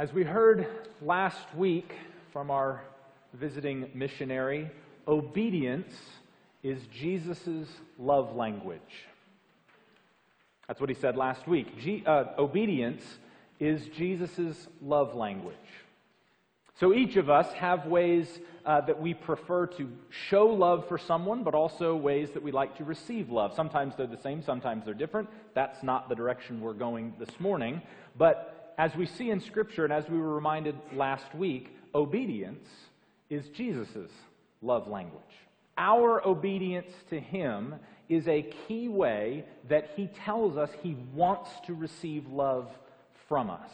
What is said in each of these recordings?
As we heard last week from our visiting missionary, obedience is Jesus' love language. That's what he said last week. G- uh, obedience is Jesus' love language. So each of us have ways uh, that we prefer to show love for someone, but also ways that we like to receive love. Sometimes they're the same, sometimes they're different. That's not the direction we're going this morning. But as we see in Scripture, and as we were reminded last week, obedience is Jesus' love language. Our obedience to Him is a key way that He tells us He wants to receive love from us.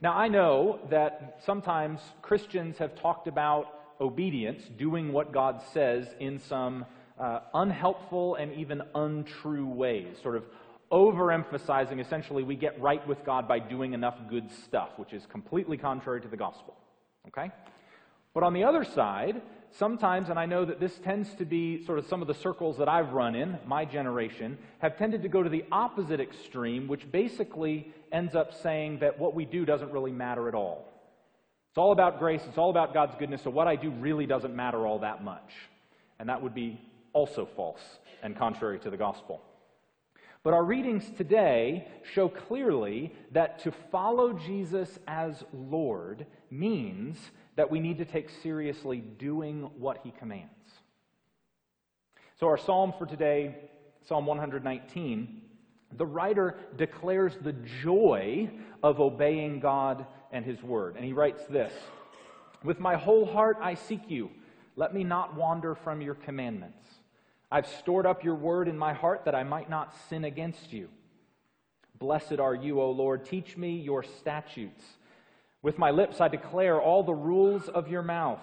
Now, I know that sometimes Christians have talked about obedience, doing what God says, in some uh, unhelpful and even untrue ways, sort of overemphasizing essentially we get right with God by doing enough good stuff, which is completely contrary to the gospel. Okay? But on the other side, sometimes, and I know that this tends to be sort of some of the circles that I've run in, my generation, have tended to go to the opposite extreme, which basically ends up saying that what we do doesn't really matter at all. It's all about grace, it's all about God's goodness, so what I do really doesn't matter all that much. And that would be also false and contrary to the gospel. But our readings today show clearly that to follow Jesus as Lord means that we need to take seriously doing what he commands. So, our psalm for today, Psalm 119, the writer declares the joy of obeying God and his word. And he writes this With my whole heart I seek you. Let me not wander from your commandments. I've stored up your word in my heart that I might not sin against you. Blessed are you, O Lord. Teach me your statutes. With my lips I declare all the rules of your mouth.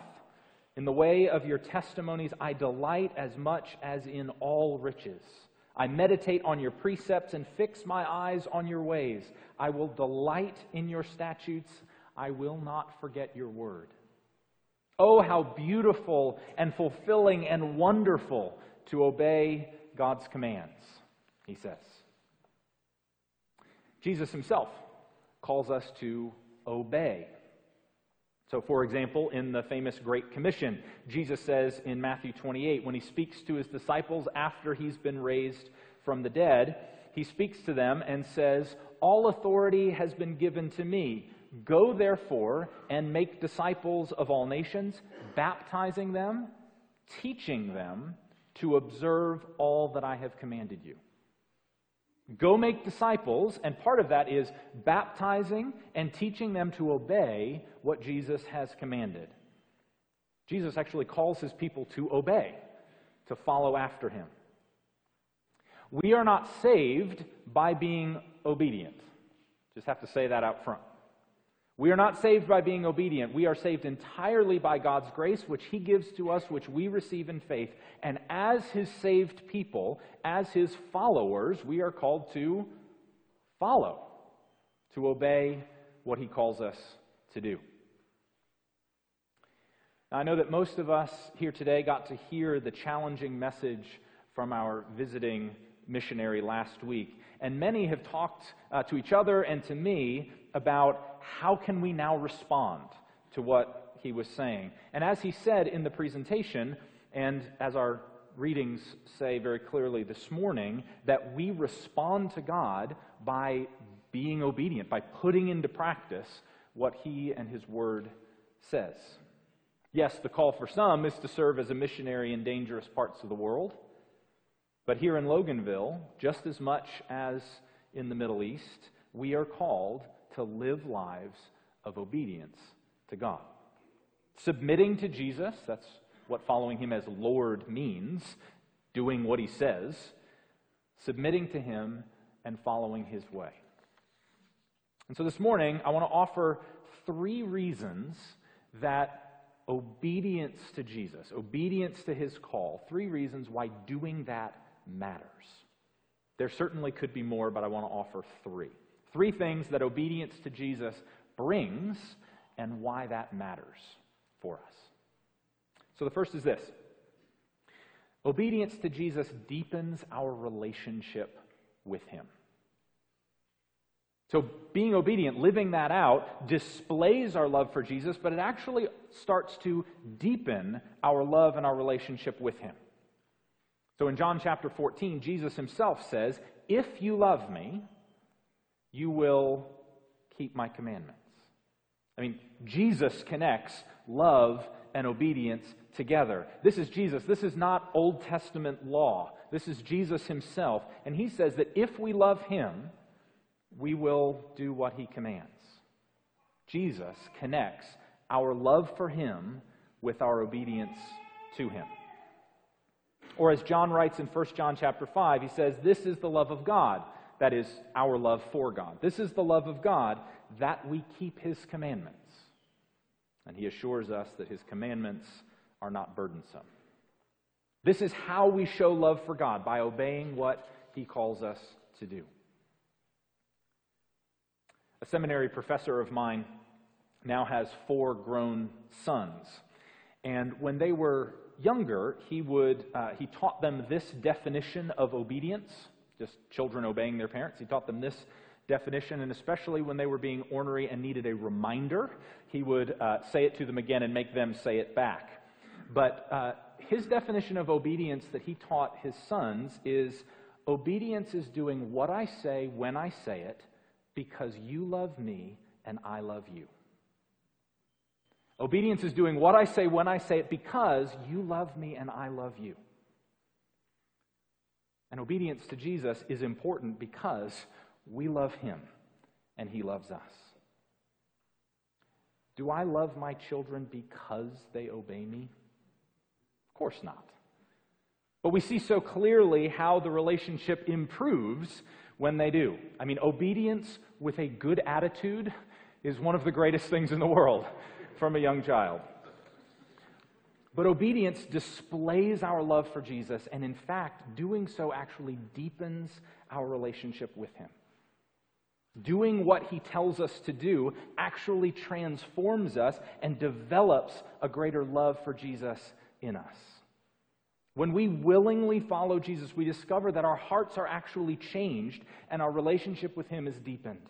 In the way of your testimonies I delight as much as in all riches. I meditate on your precepts and fix my eyes on your ways. I will delight in your statutes. I will not forget your word. Oh, how beautiful and fulfilling and wonderful to obey God's commands, he says. Jesus himself calls us to obey. So, for example, in the famous Great Commission, Jesus says in Matthew 28, when he speaks to his disciples after he's been raised from the dead, he speaks to them and says, All authority has been given to me. Go therefore and make disciples of all nations, baptizing them, teaching them to observe all that I have commanded you. Go make disciples, and part of that is baptizing and teaching them to obey what Jesus has commanded. Jesus actually calls his people to obey, to follow after him. We are not saved by being obedient. Just have to say that out front. We are not saved by being obedient. We are saved entirely by God's grace, which He gives to us, which we receive in faith. And as His saved people, as His followers, we are called to follow, to obey what He calls us to do. Now, I know that most of us here today got to hear the challenging message from our visiting missionary last week. And many have talked uh, to each other and to me about how can we now respond to what he was saying. And as he said in the presentation, and as our readings say very clearly this morning, that we respond to God by being obedient, by putting into practice what he and his word says. Yes, the call for some is to serve as a missionary in dangerous parts of the world. But here in Loganville, just as much as in the Middle East, we are called to live lives of obedience to God. Submitting to Jesus, that's what following him as Lord means, doing what he says, submitting to him and following his way. And so this morning, I want to offer three reasons that obedience to Jesus, obedience to his call, three reasons why doing that matters. There certainly could be more, but I want to offer three. Three things that obedience to Jesus brings and why that matters for us. So the first is this obedience to Jesus deepens our relationship with Him. So, being obedient, living that out, displays our love for Jesus, but it actually starts to deepen our love and our relationship with Him. So, in John chapter 14, Jesus Himself says, If you love me, you will keep my commandments. I mean, Jesus connects love and obedience together. This is Jesus. This is not Old Testament law. This is Jesus himself. And he says that if we love him, we will do what he commands. Jesus connects our love for him with our obedience to him. Or as John writes in 1 John chapter 5, he says, This is the love of God. That is our love for God. This is the love of God that we keep his commandments. And he assures us that his commandments are not burdensome. This is how we show love for God, by obeying what he calls us to do. A seminary professor of mine now has four grown sons. And when they were younger, he, would, uh, he taught them this definition of obedience, just children obeying their parents. He taught them this definition, and especially when they were being ornery and needed a reminder, he would uh, say it to them again and make them say it back. But uh, his definition of obedience that he taught his sons is obedience is doing what I say when I say it because you love me and I love you. Obedience is doing what I say when I say it because you love me and I love you. And obedience to Jesus is important because we love him and he loves us. Do I love my children because they obey me? Of course not. But we see so clearly how the relationship improves when they do. I mean, obedience with a good attitude is one of the greatest things in the world from a young child. But obedience displays our love for Jesus, and in fact, doing so actually deepens our relationship with Him. Doing what He tells us to do actually transforms us and develops a greater love for Jesus in us. When we willingly follow Jesus, we discover that our hearts are actually changed and our relationship with Him is deepened.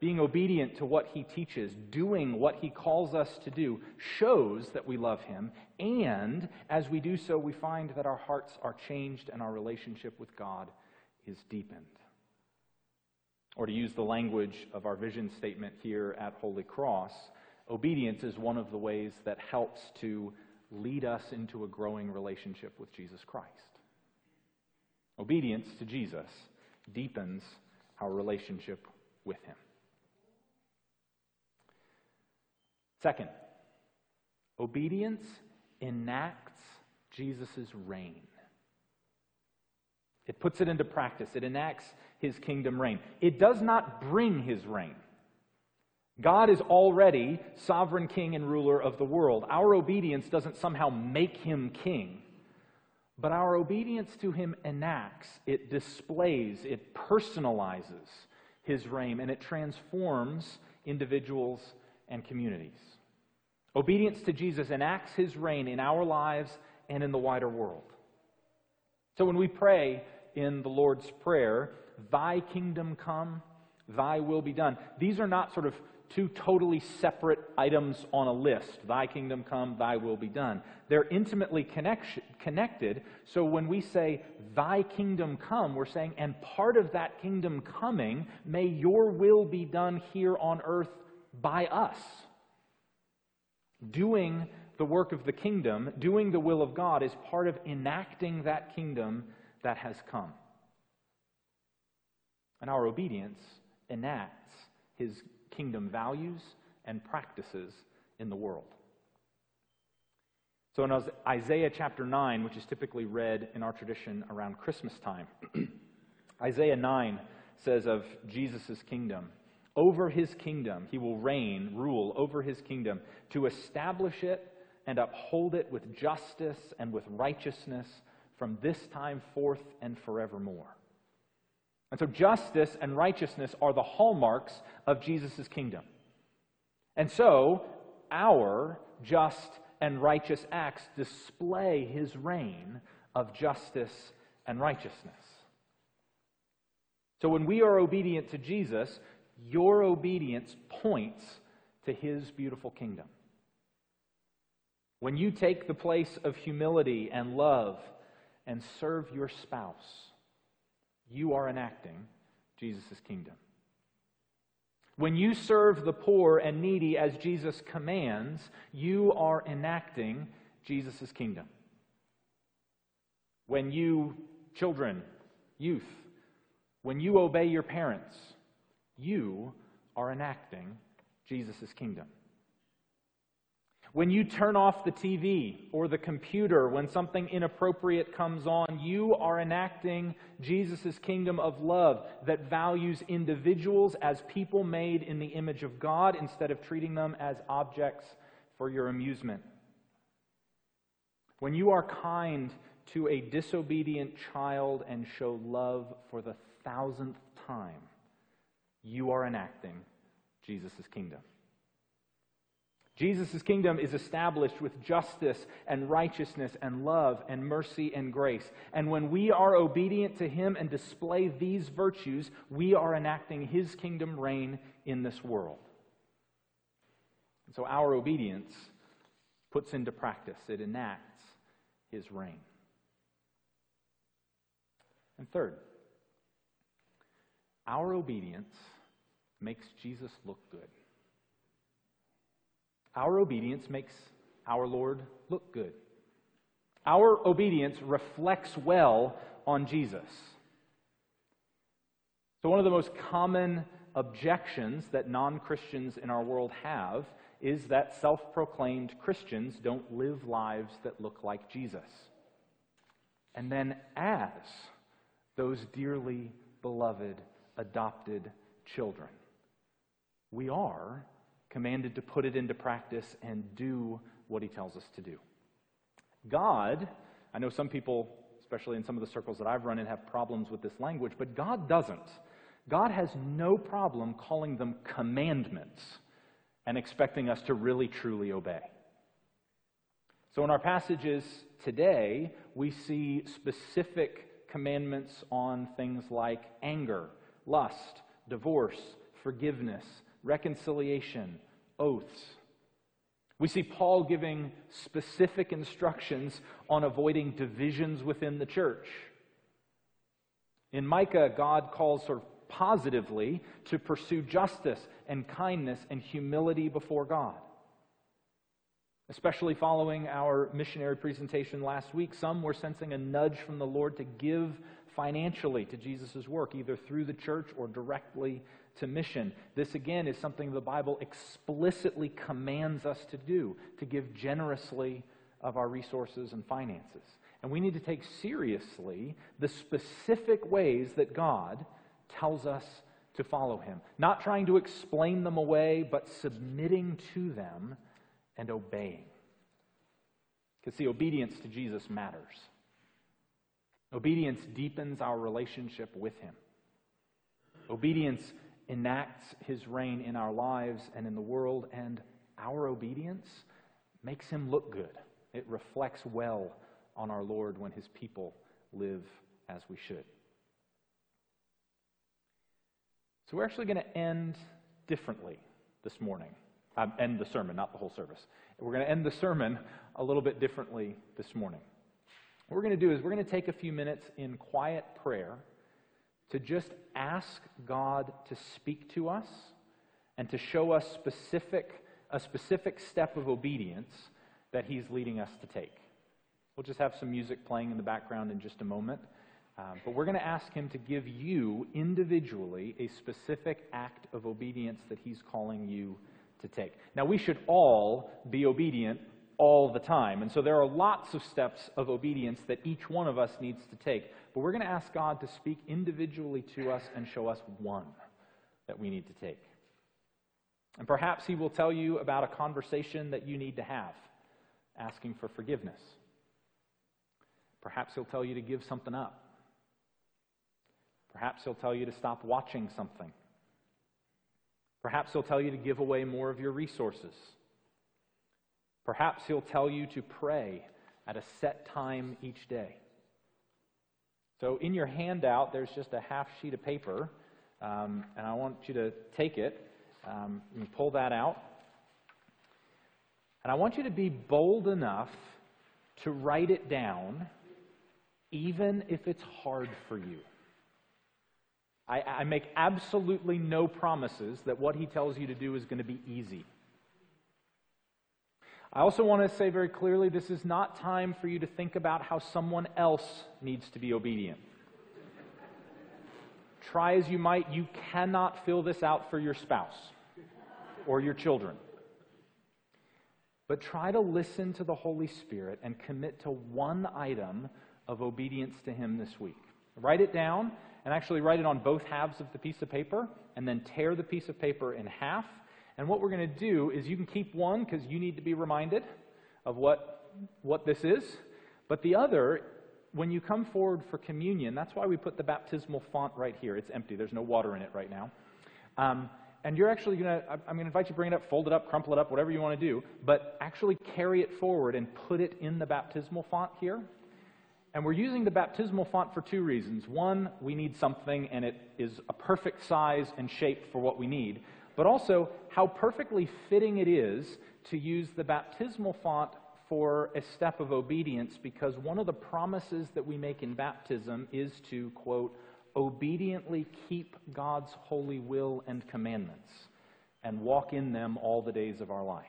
Being obedient to what He teaches, doing what He calls us to do, shows that we love Him. And as we do so, we find that our hearts are changed and our relationship with God is deepened. Or to use the language of our vision statement here at Holy Cross, obedience is one of the ways that helps to lead us into a growing relationship with Jesus Christ. Obedience to Jesus deepens our relationship with Him. Second, obedience enacts Jesus' reign. It puts it into practice, it enacts his kingdom reign. It does not bring his reign. God is already sovereign king and ruler of the world. Our obedience doesn't somehow make him king, but our obedience to him enacts, it displays, it personalizes his reign, and it transforms individuals and communities. Obedience to Jesus enacts his reign in our lives and in the wider world. So when we pray in the Lord's Prayer, Thy kingdom come, Thy will be done, these are not sort of two totally separate items on a list Thy kingdom come, Thy will be done. They're intimately connected. So when we say, Thy kingdom come, we're saying, and part of that kingdom coming, may your will be done here on earth by us. Doing the work of the kingdom, doing the will of God, is part of enacting that kingdom that has come. And our obedience enacts his kingdom values and practices in the world. So in Isaiah chapter 9, which is typically read in our tradition around Christmas time, Isaiah 9 says of Jesus' kingdom, over his kingdom he will reign, rule over his kingdom, to establish it and uphold it with justice and with righteousness from this time forth and forevermore. And so justice and righteousness are the hallmarks of Jesus' kingdom. And so our just and righteous acts display his reign of justice and righteousness. So when we are obedient to Jesus, your obedience points to his beautiful kingdom. When you take the place of humility and love and serve your spouse, you are enacting Jesus' kingdom. When you serve the poor and needy as Jesus commands, you are enacting Jesus' kingdom. When you, children, youth, when you obey your parents, you are enacting Jesus' kingdom. When you turn off the TV or the computer when something inappropriate comes on, you are enacting Jesus' kingdom of love that values individuals as people made in the image of God instead of treating them as objects for your amusement. When you are kind to a disobedient child and show love for the thousandth time, you are enacting Jesus' kingdom. Jesus' kingdom is established with justice and righteousness and love and mercy and grace. And when we are obedient to Him and display these virtues, we are enacting His kingdom reign in this world. And so our obedience puts into practice, it enacts His reign. And third, our obedience makes Jesus look good. Our obedience makes our Lord look good. Our obedience reflects well on Jesus. So, one of the most common objections that non Christians in our world have is that self proclaimed Christians don't live lives that look like Jesus. And then, as those dearly beloved adopted children, we are commanded to put it into practice and do what he tells us to do. God, I know some people, especially in some of the circles that I've run in, have problems with this language, but God doesn't. God has no problem calling them commandments and expecting us to really truly obey. So, in our passages today, we see specific commandments on things like anger, lust, divorce, forgiveness, reconciliation, oaths. We see Paul giving specific instructions on avoiding divisions within the church. In Micah, God calls sort of positively to pursue justice and kindness and humility before God. Especially following our missionary presentation last week, some were sensing a nudge from the Lord to give financially to Jesus' work, either through the church or directly to mission. This, again, is something the Bible explicitly commands us to do, to give generously of our resources and finances. And we need to take seriously the specific ways that God tells us to follow Him. Not trying to explain them away, but submitting to them and obeying. Because, see, obedience to Jesus matters. Obedience deepens our relationship with Him. Obedience enacts his reign in our lives and in the world, and our obedience makes him look good. It reflects well on our Lord when his people live as we should. So we're actually going to end differently this morning. Um, end the sermon, not the whole service. We're going to end the sermon a little bit differently this morning. What we're going to do is we're going to take a few minutes in quiet prayer to just ask God to speak to us and to show us specific, a specific step of obedience that He's leading us to take. We'll just have some music playing in the background in just a moment. Um, but we're going to ask Him to give you individually a specific act of obedience that He's calling you to take. Now, we should all be obedient all the time. And so there are lots of steps of obedience that each one of us needs to take. But we're going to ask God to speak individually to us and show us one that we need to take. And perhaps He will tell you about a conversation that you need to have, asking for forgiveness. Perhaps He'll tell you to give something up. Perhaps He'll tell you to stop watching something. Perhaps He'll tell you to give away more of your resources. Perhaps He'll tell you to pray at a set time each day. So, in your handout, there's just a half sheet of paper, um, and I want you to take it um, and pull that out. And I want you to be bold enough to write it down, even if it's hard for you. I, I make absolutely no promises that what he tells you to do is going to be easy. I also want to say very clearly this is not time for you to think about how someone else needs to be obedient. Try as you might, you cannot fill this out for your spouse or your children. But try to listen to the Holy Spirit and commit to one item of obedience to Him this week. Write it down and actually write it on both halves of the piece of paper and then tear the piece of paper in half and what we're going to do is you can keep one because you need to be reminded of what, what this is. But the other, when you come forward for communion, that's why we put the baptismal font right here. It's empty, there's no water in it right now. Um, and you're actually going to, I'm going to invite you to bring it up, fold it up, crumple it up, whatever you want to do, but actually carry it forward and put it in the baptismal font here. And we're using the baptismal font for two reasons. One, we need something and it is a perfect size and shape for what we need but also how perfectly fitting it is to use the baptismal font for a step of obedience because one of the promises that we make in baptism is to, quote, obediently keep God's holy will and commandments and walk in them all the days of our life.